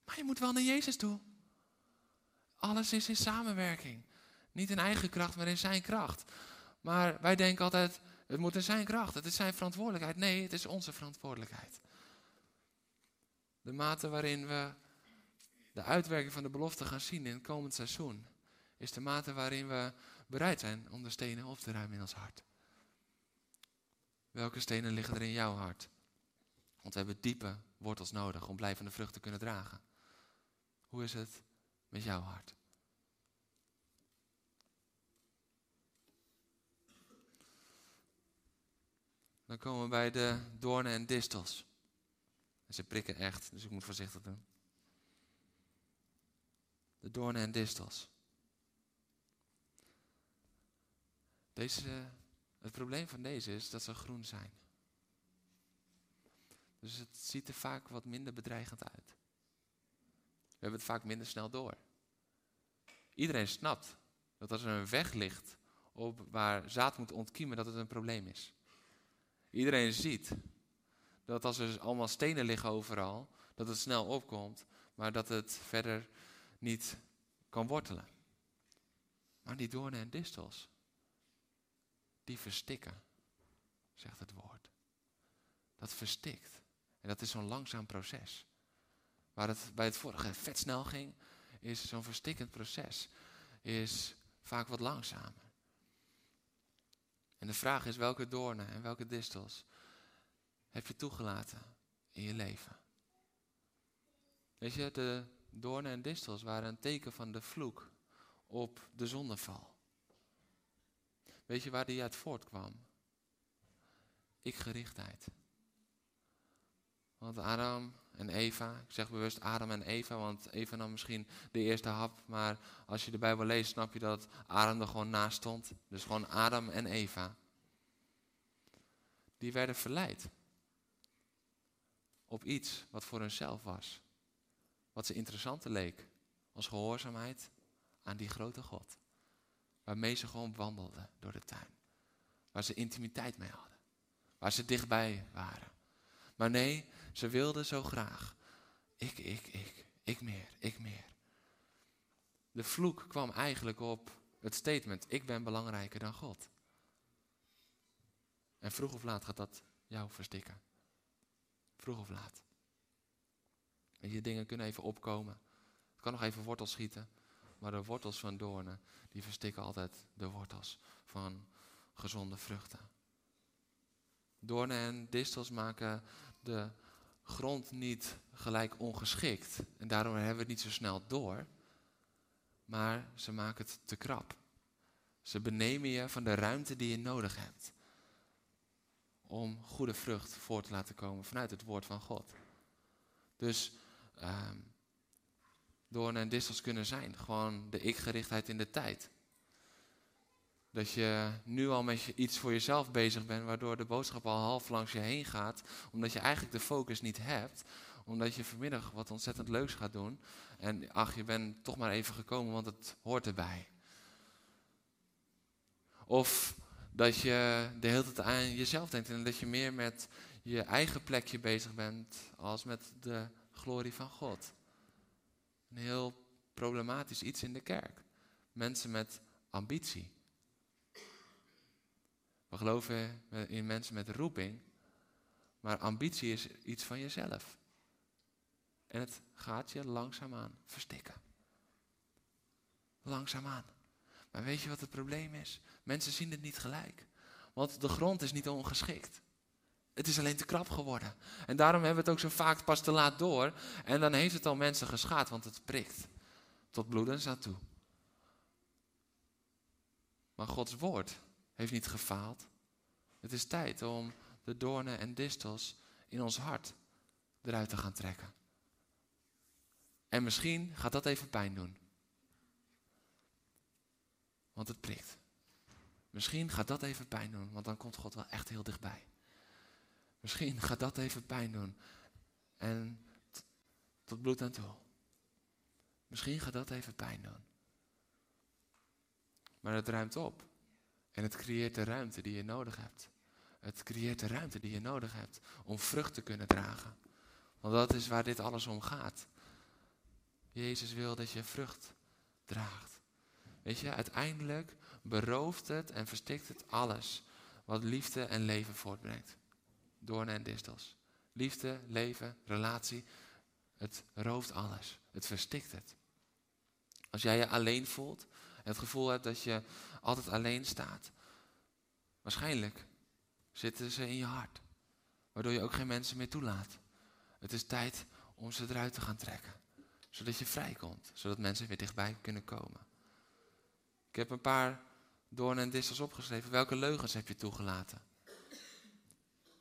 maar je moet wel naar Jezus toe. Alles is in samenwerking. Niet in eigen kracht, maar in zijn kracht. Maar wij denken altijd, het moet in zijn kracht, het is zijn verantwoordelijkheid. Nee, het is onze verantwoordelijkheid. De mate waarin we de uitwerking van de belofte gaan zien in het komend seizoen, is de mate waarin we bereid zijn om de stenen op te ruimen in ons hart. Welke stenen liggen er in jouw hart? Want we hebben diepe wortels nodig om blijvende vruchten te kunnen dragen. Hoe is het met jouw hart? Dan komen we bij de doornen en distels. Ze prikken echt, dus ik moet voorzichtig doen. De doornen en distels. Deze, het probleem van deze is dat ze groen zijn. Dus het ziet er vaak wat minder bedreigend uit. We hebben het vaak minder snel door. Iedereen snapt dat als er een weg ligt op waar zaad moet ontkiemen, dat het een probleem is. Iedereen ziet dat als er allemaal stenen liggen overal, dat het snel opkomt, maar dat het verder niet kan wortelen. Maar die doornen en distels, die verstikken, zegt het woord. Dat verstikt. En dat is zo'n langzaam proces. Waar het bij het vorige vet snel ging, is zo'n verstikkend proces. Is vaak wat langzamer. En de vraag is welke doornen en welke distels heb je toegelaten in je leven? Weet je, de doornen en distels waren een teken van de vloek op de zondeval. Weet je waar die uit voortkwam? Ik-gerichtheid. Want Adam en Eva, ik zeg bewust Adam en Eva, want Eva nam misschien de eerste hap, maar als je de Bijbel leest, snap je dat Adam er gewoon naast stond. Dus gewoon Adam en Eva. Die werden verleid op iets wat voor hunzelf was. Wat ze interessanter leek als gehoorzaamheid aan die grote God. Waarmee ze gewoon wandelden door de tuin. Waar ze intimiteit mee hadden. Waar ze dichtbij waren. Maar nee, ze wilden zo graag. Ik, ik, ik. Ik meer, ik meer. De vloek kwam eigenlijk op het statement: Ik ben belangrijker dan God. En vroeg of laat gaat dat jou verstikken. Vroeg of laat. En je dingen kunnen even opkomen. Het kan nog even wortels schieten. Maar de wortels van doornen, die verstikken altijd de wortels van gezonde vruchten. Doornen en distels maken de grond niet gelijk ongeschikt. En daarom hebben we het niet zo snel door. Maar ze maken het te krap. Ze benemen je van de ruimte die je nodig hebt. Om goede vrucht voor te laten komen vanuit het woord van God. Dus um, doornen en distels kunnen zijn. Gewoon de ik-gerichtheid in de tijd. Dat je nu al met iets voor jezelf bezig bent, waardoor de boodschap al half langs je heen gaat. Omdat je eigenlijk de focus niet hebt. Omdat je vanmiddag wat ontzettend leuks gaat doen. En ach, je bent toch maar even gekomen, want het hoort erbij. Of dat je de hele tijd aan jezelf denkt en dat je meer met je eigen plekje bezig bent als met de glorie van God. Een heel problematisch iets in de kerk. Mensen met ambitie. We geloven in mensen met roeping, maar ambitie is iets van jezelf. En het gaat je langzaamaan verstikken. Langzaamaan. Maar weet je wat het probleem is? Mensen zien het niet gelijk. Want de grond is niet ongeschikt. Het is alleen te krap geworden. En daarom hebben we het ook zo vaak pas te laat door. En dan heeft het al mensen geschaad, want het prikt. Tot bloedens aan toe. Maar Gods woord heeft niet gefaald. Het is tijd om de doornen en distels in ons hart eruit te gaan trekken. En misschien gaat dat even pijn doen. Want het prikt. Misschien gaat dat even pijn doen, want dan komt God wel echt heel dichtbij. Misschien gaat dat even pijn doen. En tot bloed aan toe. Misschien gaat dat even pijn doen. Maar het ruimt op. En het creëert de ruimte die je nodig hebt. Het creëert de ruimte die je nodig hebt om vrucht te kunnen dragen. Want dat is waar dit alles om gaat. Jezus wil dat je vrucht draagt. Weet je, uiteindelijk berooft het en verstikt het alles wat liefde en leven voortbrengt. Doornen en distels. Liefde, leven, relatie. Het rooft alles. Het verstikt het. Als jij je alleen voelt het gevoel hebt dat je altijd alleen staat, waarschijnlijk zitten ze in je hart. Waardoor je ook geen mensen meer toelaat. Het is tijd om ze eruit te gaan trekken. Zodat je vrijkomt. Zodat mensen weer dichtbij kunnen komen. Ik heb een paar doornen en distels opgeschreven. Welke leugens heb je toegelaten?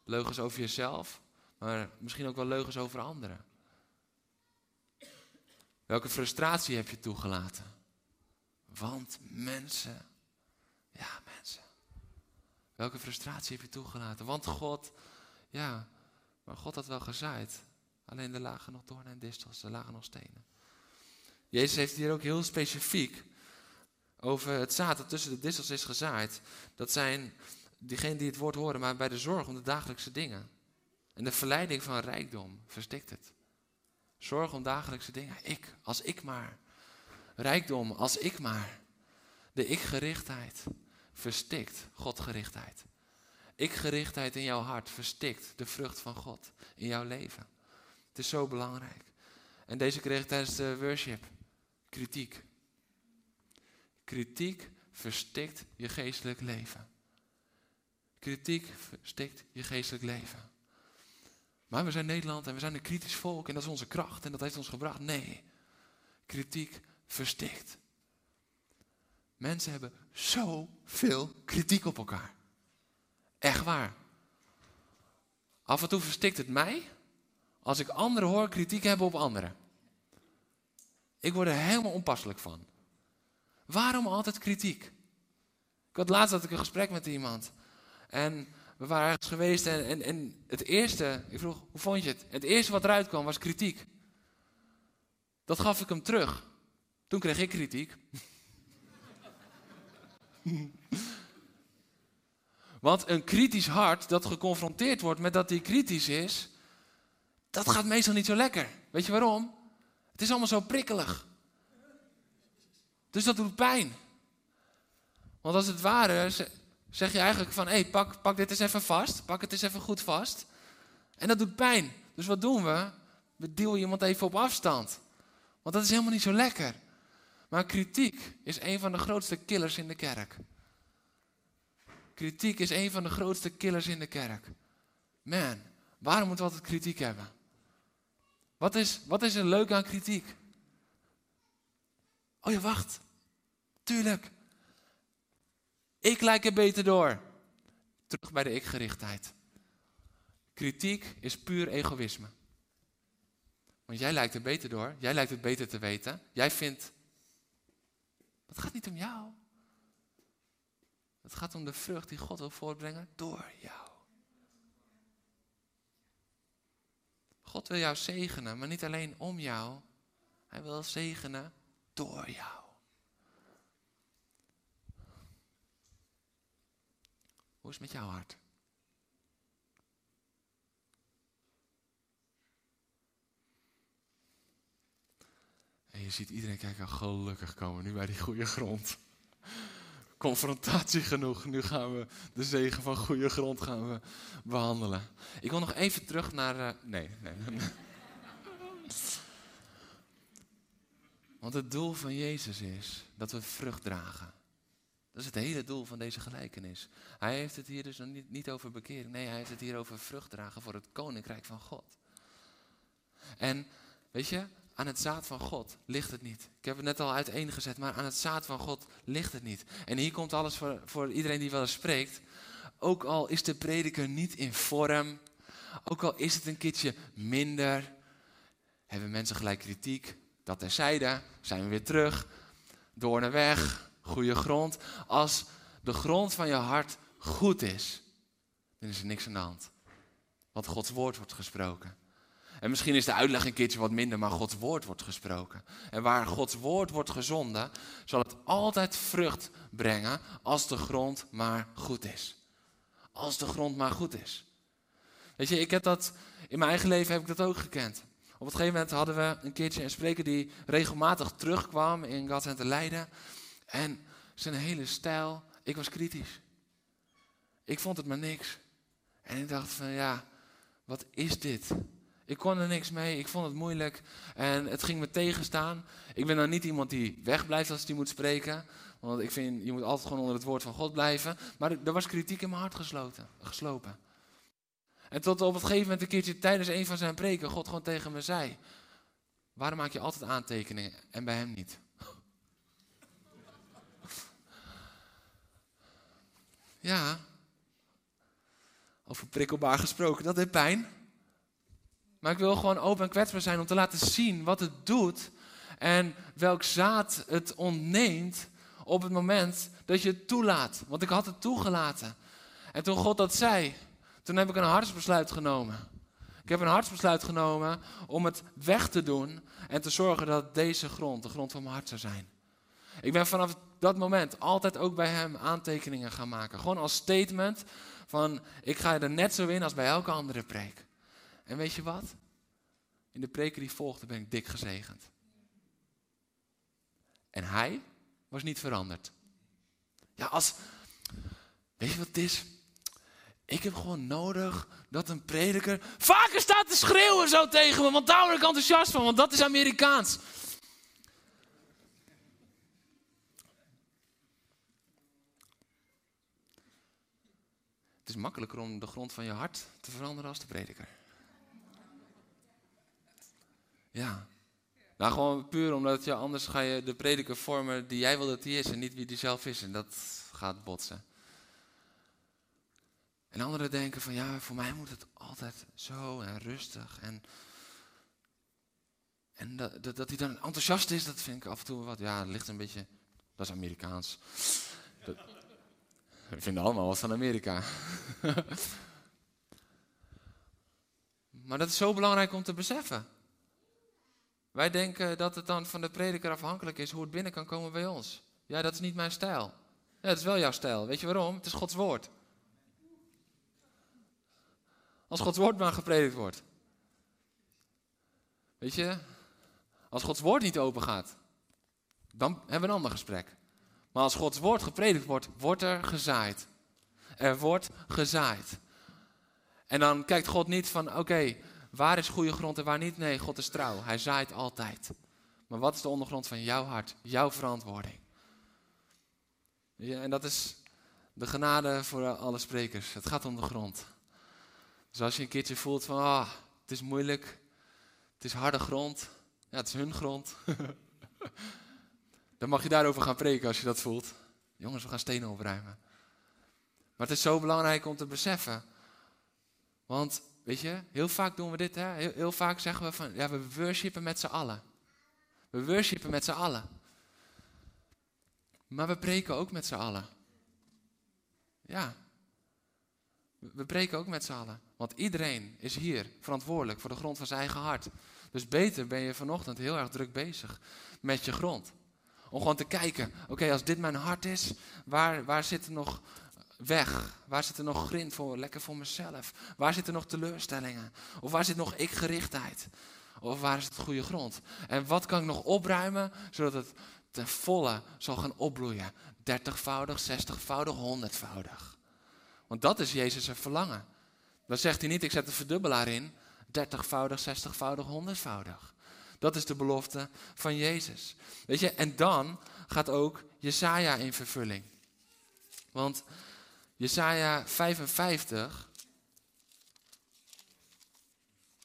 Leugens over jezelf, maar misschien ook wel leugens over anderen. Welke frustratie heb je toegelaten? Want mensen, ja mensen. Welke frustratie heb je toegelaten? Want God, ja, maar God had wel gezaaid. Alleen er lagen nog doornen en distels, er lagen nog stenen. Jezus heeft hier ook heel specifiek over het zaad dat tussen de distels is gezaaid. Dat zijn diegenen die het woord horen, maar bij de zorg om de dagelijkse dingen. En de verleiding van rijkdom verstikt het. Zorg om dagelijkse dingen. Ik, als ik maar. Rijkdom, als ik maar. De ik-gerichtheid verstikt Godgerichtheid. Ik-gerichtheid in jouw hart verstikt de vrucht van God in jouw leven. Het is zo belangrijk. En deze kreeg ik tijdens de worship. Kritiek. Kritiek verstikt je geestelijk leven. Kritiek verstikt je geestelijk leven. Maar we zijn Nederland en we zijn een kritisch volk en dat is onze kracht en dat heeft ons gebracht. Nee, kritiek verstikt. Mensen hebben zoveel kritiek op elkaar. Echt waar. Af en toe verstikt het mij als ik anderen hoor kritiek hebben op anderen. Ik word er helemaal onpasselijk van. Waarom altijd kritiek? Ik had laatst had ik een gesprek met iemand. En we waren ergens geweest en, en, en het eerste, ik vroeg, hoe vond je het? Het eerste wat eruit kwam was kritiek. Dat gaf ik hem terug. Toen kreeg ik kritiek. Want een kritisch hart dat geconfronteerd wordt met dat hij kritisch is, dat gaat meestal niet zo lekker. Weet je waarom? Het is allemaal zo prikkelig. Dus dat doet pijn. Want als het ware zeg je eigenlijk van, hé, hey, pak, pak dit eens even vast. Pak het eens even goed vast. En dat doet pijn. Dus wat doen we? We duwen iemand even op afstand. Want dat is helemaal niet zo lekker. Maar kritiek is een van de grootste killers in de kerk. Kritiek is een van de grootste killers in de kerk. Man, waarom moeten we altijd kritiek hebben? Wat is, wat is er leuk aan kritiek? Oh ja, wacht. Tuurlijk. Ik lijk er beter door. Terug bij de ik-gerichtheid. Kritiek is puur egoïsme. Want jij lijkt er beter door. Jij lijkt het beter te weten. Jij vindt. Het gaat niet om jou. Het gaat om de vrucht die God wil voortbrengen door jou. God wil jou zegenen, maar niet alleen om jou. Hij wil zegenen door jou. Hoe is het met jouw hart? En je ziet iedereen kijken, gelukkig komen nu bij die goede grond. Confrontatie genoeg. Nu gaan we de zegen van goede grond gaan we behandelen. Ik wil nog even terug naar. Uh, nee, nee. Want het doel van Jezus is dat we vrucht dragen. Dat is het hele doel van deze gelijkenis. Hij heeft het hier dus niet, niet over bekering. Nee, hij heeft het hier over vrucht dragen voor het koninkrijk van God. En weet je, aan het zaad van God ligt het niet. Ik heb het net al uiteengezet, maar aan het zaad van God ligt het niet. En hier komt alles voor, voor iedereen die wel eens spreekt. ook al is de prediker niet in vorm, ook al is het een keertje minder, hebben mensen gelijk kritiek. Dat terzijde, zijn we weer terug, door naar weg, goede grond. Als de grond van je hart goed is, dan is er niks aan de hand. Want Gods woord wordt gesproken. En misschien is de uitleg een keertje wat minder, maar Gods woord wordt gesproken. En waar Gods woord wordt gezonden, zal het altijd vrucht brengen als de grond maar goed is. Als de grond maar goed is. Weet je, ik heb dat, in mijn eigen leven heb ik dat ook gekend. Op een gegeven moment hadden we een keertje een spreker die regelmatig terugkwam in God en te Leiden. En zijn hele stijl, ik was kritisch. Ik vond het maar niks. En ik dacht van ja, wat is dit? Ik kon er niks mee, ik vond het moeilijk en het ging me tegenstaan. Ik ben dan niet iemand die wegblijft als hij moet spreken. Want ik vind, je moet altijd gewoon onder het woord van God blijven. Maar er was kritiek in mijn hart gesloten, geslopen. En tot op het gegeven moment een keertje tijdens een van zijn preken God gewoon tegen me zei. Waarom maak je altijd aantekeningen en bij hem niet? *laughs* Ja, over prikkelbaar gesproken, dat deed pijn. Maar ik wil gewoon open en kwetsbaar zijn om te laten zien wat het doet en welk zaad het ontneemt op het moment dat je het toelaat. Want ik had het toegelaten. En toen God dat zei, toen heb ik een hartsbesluit genomen. Ik heb een hartsbesluit genomen om het weg te doen en te zorgen dat deze grond de grond van mijn hart zou zijn. Ik ben vanaf dat moment altijd ook bij hem aantekeningen gaan maken. Gewoon als statement van ik ga er net zo in als bij elke andere preek. En weet je wat? In de preken die volgde ben ik dik gezegend. En hij was niet veranderd. Ja, als. Weet je wat het is? Ik heb gewoon nodig dat een prediker vaker staat te schreeuwen zo tegen me, want daar word ik enthousiast van, want dat is Amerikaans. Het is makkelijker om de grond van je hart te veranderen als de prediker. Ja. Nou, gewoon puur omdat je anders ga je de prediker vormen die jij wil dat hij is en niet wie die zelf is. En dat gaat botsen. En anderen denken van ja, voor mij moet het altijd zo en rustig. En, en dat, dat, hij dan enthousiast is, dat vind ik af en toe wat. Ja, het ligt een beetje. Dat is Amerikaans. Dat, we vinden allemaal wat van Amerika. *laughs* maar dat is zo belangrijk om te beseffen. Wij denken dat het dan van de prediker afhankelijk is hoe het binnen kan komen bij ons. Ja, dat is niet mijn stijl. Ja, dat is wel jouw stijl. Weet je waarom? Het is Gods woord. Als Gods woord maar gepredikt wordt. Weet je, als Gods woord niet open gaat, dan hebben we een ander gesprek. Maar als Gods woord gepredikt wordt, wordt er gezaaid. Er wordt gezaaid. En dan kijkt God niet van, oké, Waar is goede grond en waar niet? Nee, God is trouw. Hij zaait altijd. Maar wat is de ondergrond van jouw hart, jouw verantwoording? Ja, en dat is de genade voor alle sprekers. Het gaat om de grond. Dus als je een keertje voelt van, ah, het is moeilijk, het is harde grond, ja, het is hun grond. *laughs* Dan mag je daarover gaan preken als je dat voelt. Jongens, we gaan stenen opruimen. Maar het is zo belangrijk om te beseffen. Want Weet je, heel vaak doen we dit, hè? Heel, heel vaak zeggen we van, ja, we worshipen met z'n allen. We worshipen met z'n allen. Maar we preken ook met z'n allen. Ja. We preken ook met z'n allen. Want iedereen is hier verantwoordelijk voor de grond van zijn eigen hart. Dus beter ben je vanochtend heel erg druk bezig met je grond. Om gewoon te kijken, oké, als dit mijn hart is, waar, waar zit er nog weg? Waar zit er nog grind voor, lekker voor mezelf? Waar zitten nog teleurstellingen? Of waar zit nog ik-gerichtheid? Of waar is het goede grond? En wat kan ik nog opruimen, zodat het ten volle zal gaan opbloeien? Dertigvoudig, zestigvoudig, honderdvoudig. Want dat is Jezus' verlangen. Dan zegt hij niet, ik zet een verdubbelaar in. Dertigvoudig, zestigvoudig, honderdvoudig. Dat is de belofte van Jezus. Weet je, en dan gaat ook Jesaja in vervulling. Want Jesaja 55.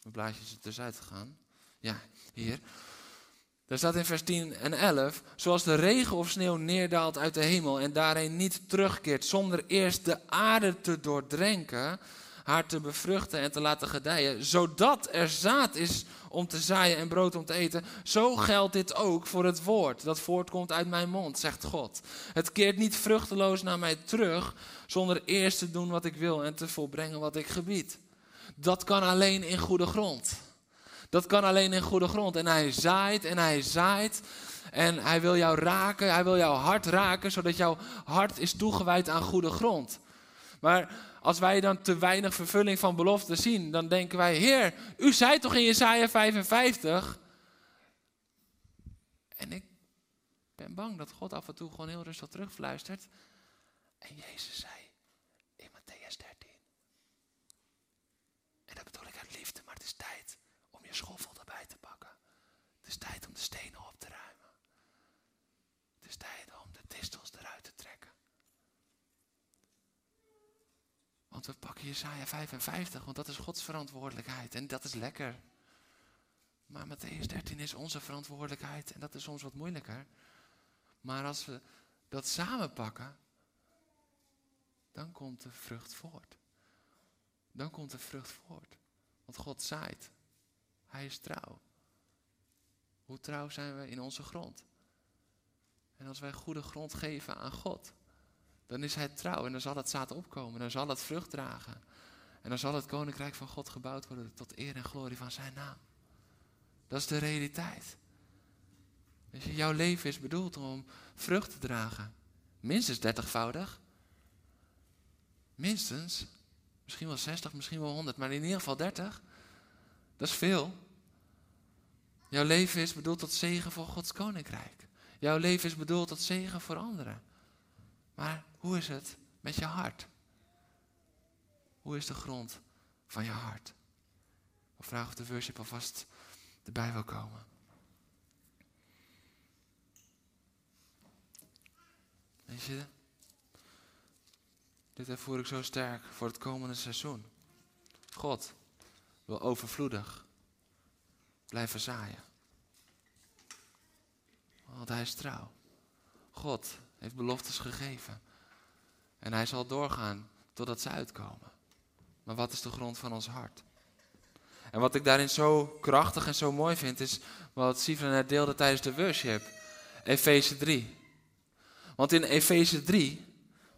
Mijn blaadje is er tussenuit gegaan. Ja, hier. Daar staat in vers 10 en 11, zoals de regen of sneeuw neerdaalt uit de hemel en daarheen niet terugkeert zonder eerst de aarde te doordrenken, haar te bevruchten en te laten gedijen, zodat er zaad is om te zaaien en brood om te eten, zo geldt dit ook voor het woord dat voortkomt uit mijn mond, zegt God. Het keert niet vruchteloos naar mij terug, zonder eerst te doen wat ik wil en te volbrengen wat ik gebied. Dat kan alleen in goede grond. Dat kan alleen in goede grond. En hij zaait en hij zaait. En hij wil jou raken, hij wil jouw hart raken, zodat jouw hart is toegewijd aan goede grond. Maar als wij dan te weinig vervulling van beloften zien, dan denken wij, Heer, u zei toch in Jesaja 55. En ik ben bang dat God af en toe gewoon heel rustig terugfluistert. En Jezus zei in Matthäus 13. En dat bedoel ik uit liefde, maar het is tijd om je schoffel erbij te pakken. Het is tijd om de stenen op te ruimen. Het is tijd om de distels eruit te trekken. Want we pakken Jesaja 55, want dat is Gods verantwoordelijkheid. En dat is lekker. Maar Matthäus 13 is onze verantwoordelijkheid. En dat is soms wat moeilijker. Maar als we dat samen pakken, dan komt de vrucht voort. Dan komt de vrucht voort. Want God zaait. Hij is trouw. Hoe trouw zijn we in onze grond? En als wij goede grond geven aan God, dan is Hij trouw en dan zal het zaad opkomen, dan zal het vrucht dragen. En dan zal het koninkrijk van God gebouwd worden tot eer en glorie van Zijn naam. Dat is de realiteit. Dus jouw leven is bedoeld om vrucht te dragen. Minstens dertigvoudig. Minstens. Misschien wel 60, misschien wel 100, maar in ieder geval 30. Dat is veel. Jouw leven is bedoeld tot zegen voor Gods koninkrijk. Jouw leven is bedoeld tot zegen voor anderen. Maar hoe is het met je hart? Hoe is de grond van je hart? Ik vraag of de worship alvast erbij wil komen. Weet je, dit ervoer ik zo sterk voor het komende seizoen. God wil overvloedig blijven zaaien. Want hij is trouw. God heeft beloftes gegeven. En hij zal doorgaan totdat ze uitkomen. Maar wat is de grond van ons hart? En wat ik daarin zo krachtig en zo mooi vind, is wat Sivra net deelde tijdens de worship. Efeze 3. Want in Efeze 3,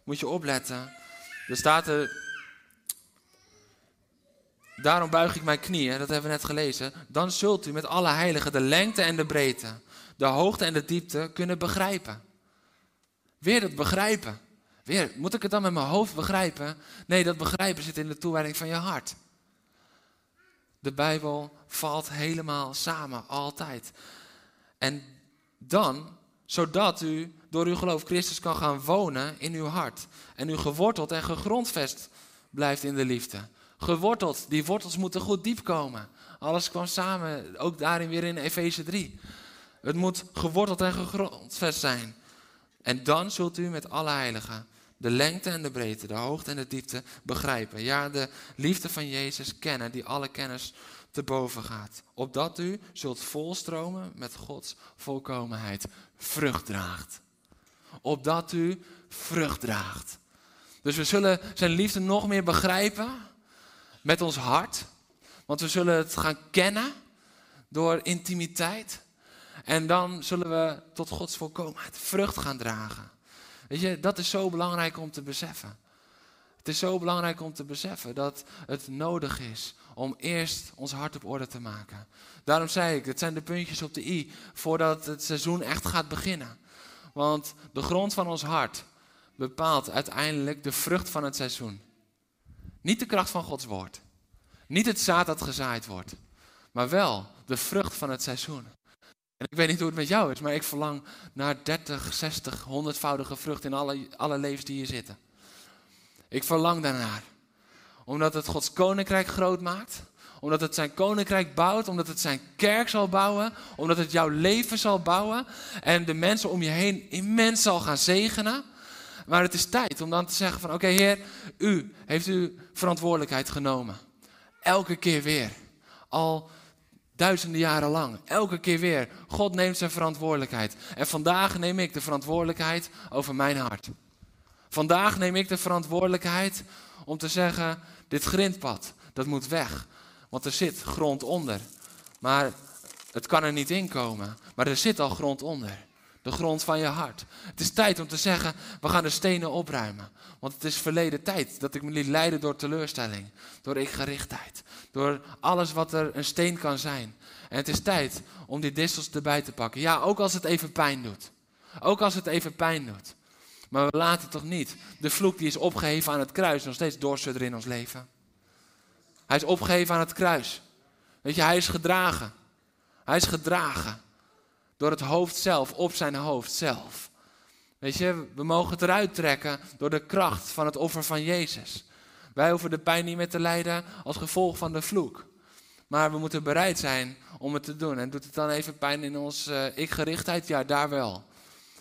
moet je opletten, er staat er, daarom buig ik mijn knieën, dat hebben we net gelezen, dan zult u met alle heiligen de lengte en de breedte, de hoogte en de diepte kunnen begrijpen. Weer dat begrijpen. Weer, moet ik het dan met mijn hoofd begrijpen? Nee, dat begrijpen zit in de toewijding van je hart. De Bijbel valt helemaal samen, altijd. En dan, zodat u door uw geloof Christus kan gaan wonen in uw hart. En u geworteld en gegrondvest blijft in de liefde. Geworteld, die wortels moeten goed diep komen. Alles kwam samen, ook daarin weer in Efeze 3. Het moet geworteld en gegrondvest zijn. En dan zult u met alle heiligen de lengte en de breedte, de hoogte en de diepte begrijpen. Ja, de liefde van Jezus kennen, die alle kennis te boven gaat. Opdat u zult volstromen met Gods volkomenheid. Vrucht draagt. Opdat u vrucht draagt. Dus we zullen zijn liefde nog meer begrijpen met ons hart. Want we zullen het gaan kennen door intimiteit. En dan zullen we tot Gods volkomenheid vrucht gaan dragen. Weet je, dat is zo belangrijk om te beseffen. Het is zo belangrijk om te beseffen dat het nodig is om eerst ons hart op orde te maken. Daarom zei ik, het zijn de puntjes op de i voordat het seizoen echt gaat beginnen. Want de grond van ons hart bepaalt uiteindelijk de vrucht van het seizoen. Niet de kracht van Gods woord. Niet het zaad dat gezaaid wordt. Maar wel de vrucht van het seizoen. En ik weet niet hoe het met jou is, maar ik verlang naar 30, 60, 100voudige vrucht in alle, alle levens die hier zitten. Ik verlang daarnaar. Omdat het Gods koninkrijk groot maakt. Omdat het zijn koninkrijk bouwt. Omdat het zijn kerk zal bouwen. Omdat het jouw leven zal bouwen. En de mensen om je heen immens zal gaan zegenen. Maar het is tijd om dan te zeggen van oké Heer, u heeft uw verantwoordelijkheid genomen. Elke keer weer. Al Duizenden jaren lang. Elke keer weer. God neemt zijn verantwoordelijkheid. En vandaag neem ik de verantwoordelijkheid over mijn hart. Vandaag neem ik de verantwoordelijkheid om te zeggen: dit grindpad, dat moet weg. Want er zit grond onder. Maar het kan er niet in komen. Maar er zit al grond onder. De grond van je hart. Het is tijd om te zeggen: we gaan de stenen opruimen. Want het is verleden tijd dat ik me liet leiden door teleurstelling, door ikgerichtheid, door alles wat er een steen kan zijn. En het is tijd om die distels erbij te pakken. Ja, ook als het even pijn doet. Ook als het even pijn doet. Maar we laten toch niet de vloek die is opgeheven aan het kruis nog steeds doorsudderen in ons leven. Hij is opgeheven aan het kruis. Weet je, hij is gedragen. Hij is gedragen door het hoofd zelf, op zijn hoofd zelf. Weet je, we mogen het eruit trekken door de kracht van het offer van Jezus. Wij hoeven de pijn niet meer te lijden als gevolg van de vloek. Maar we moeten bereid zijn om het te doen. En doet het dan even pijn in ons uh, ik-gerichtheid? Ja, daar wel.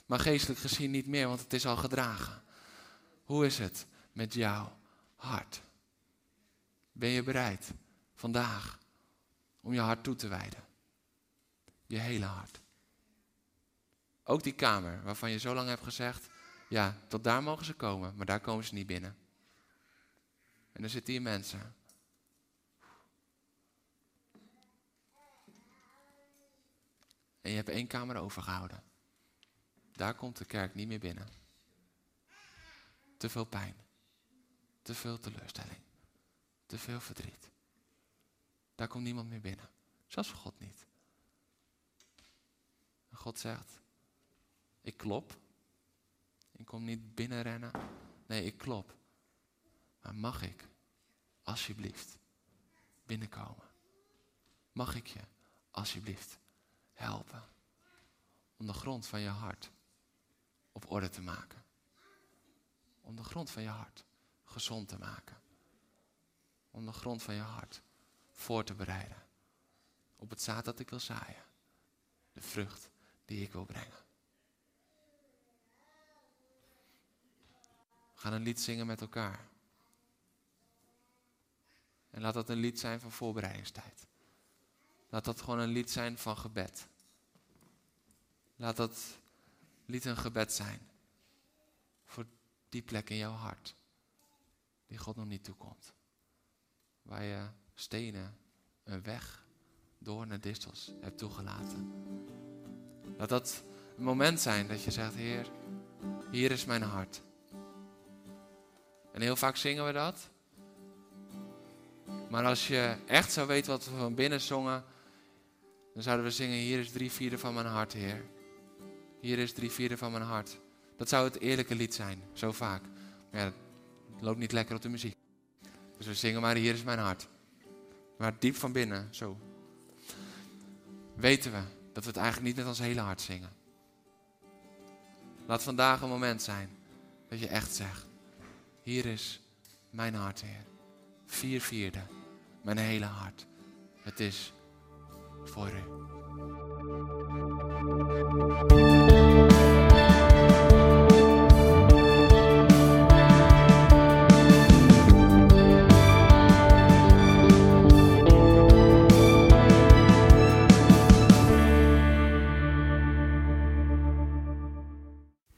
Maar geestelijk gezien niet meer, want het is al gedragen. Hoe is het met jouw hart? Ben je bereid vandaag om je hart toe te wijden? Je hele hart. Ook die kamer waarvan je zo lang hebt gezegd, ja, tot daar mogen ze komen, maar daar komen ze niet binnen. En dan zitten hier mensen. En je hebt één kamer overgehouden. Daar komt de kerk niet meer binnen. Te veel pijn. Te veel teleurstelling. Te veel verdriet. Daar komt niemand meer binnen. Zelfs God niet. God zegt, ik klop. Ik kom niet binnenrennen. Nee, ik klop. Maar mag ik, alsjeblieft, binnenkomen? Mag ik je, alsjeblieft, helpen om de grond van je hart op orde te maken? Om de grond van je hart gezond te maken. Om de grond van je hart voor te bereiden. Op het zaad dat ik wil zaaien. De vrucht die ik wil brengen. gaan een lied zingen met elkaar. En laat dat een lied zijn van voorbereidingstijd. Laat dat gewoon een lied zijn van gebed. Laat dat lied een gebed zijn. Voor die plek in jouw hart. Die God nog niet toekomt. Waar je stenen, een weg, door naar distels hebt toegelaten. Laat dat een moment zijn dat je zegt, Heer, hier is mijn hart. En heel vaak zingen we dat. Maar als je echt zou weten wat we van binnen zongen, dan zouden we zingen: Hier is drie vierde van mijn hart, Heer. Hier is drie vierde van mijn hart. Dat zou het eerlijke lied zijn, zo vaak. Maar ja, loopt niet lekker op de muziek. Dus we zingen maar: Hier is mijn hart. Maar diep van binnen, zo. Weten we dat we het eigenlijk niet met ons hele hart zingen. Laat vandaag een moment zijn dat je echt zegt. Hier is mijn hart, Heer. Vier vierde, mijn hele hart. Het is voor u.